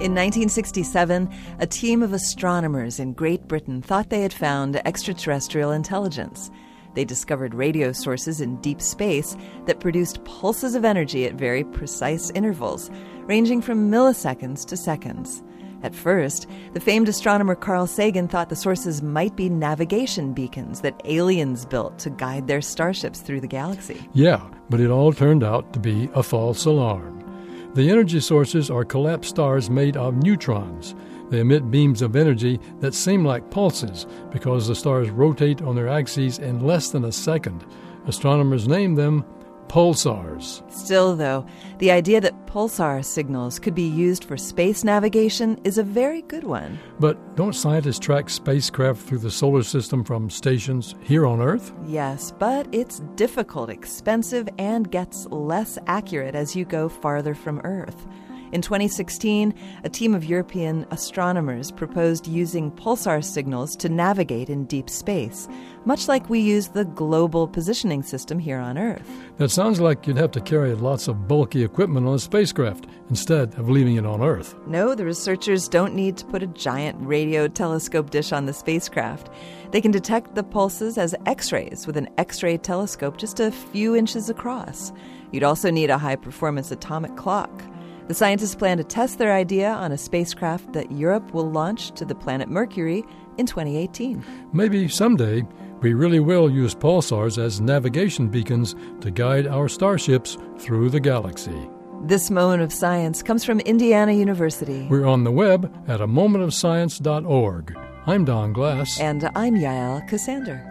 In 1967, a team of astronomers in Great Britain thought they had found extraterrestrial intelligence. They discovered radio sources in deep space that produced pulses of energy at very precise intervals, ranging from milliseconds to seconds. At first, the famed astronomer Carl Sagan thought the sources might be navigation beacons that aliens built to guide their starships through the galaxy. Yeah, but it all turned out to be a false alarm. The energy sources are collapsed stars made of neutrons. They emit beams of energy that seem like pulses because the stars rotate on their axes in less than a second. Astronomers name them pulsars. Still, though, the idea that pulsar signals could be used for space navigation is a very good one. But don't scientists track spacecraft through the solar system from stations here on Earth? Yes, but it's difficult, expensive, and gets less accurate as you go farther from Earth. In 2016, a team of European astronomers proposed using pulsar signals to navigate in deep space, much like we use the global positioning system here on Earth. That sounds like you'd have to carry lots of bulky equipment on a spacecraft instead of leaving it on Earth. No, the researchers don't need to put a giant radio telescope dish on the spacecraft. They can detect the pulses as X rays with an X ray telescope just a few inches across. You'd also need a high performance atomic clock. The scientists plan to test their idea on a spacecraft that Europe will launch to the planet Mercury in 2018. Maybe someday we really will use pulsars as navigation beacons to guide our starships through the galaxy. This moment of science comes from Indiana University. We're on the web at a momentofscience.org. I'm Don Glass. And I'm Yael Ksander.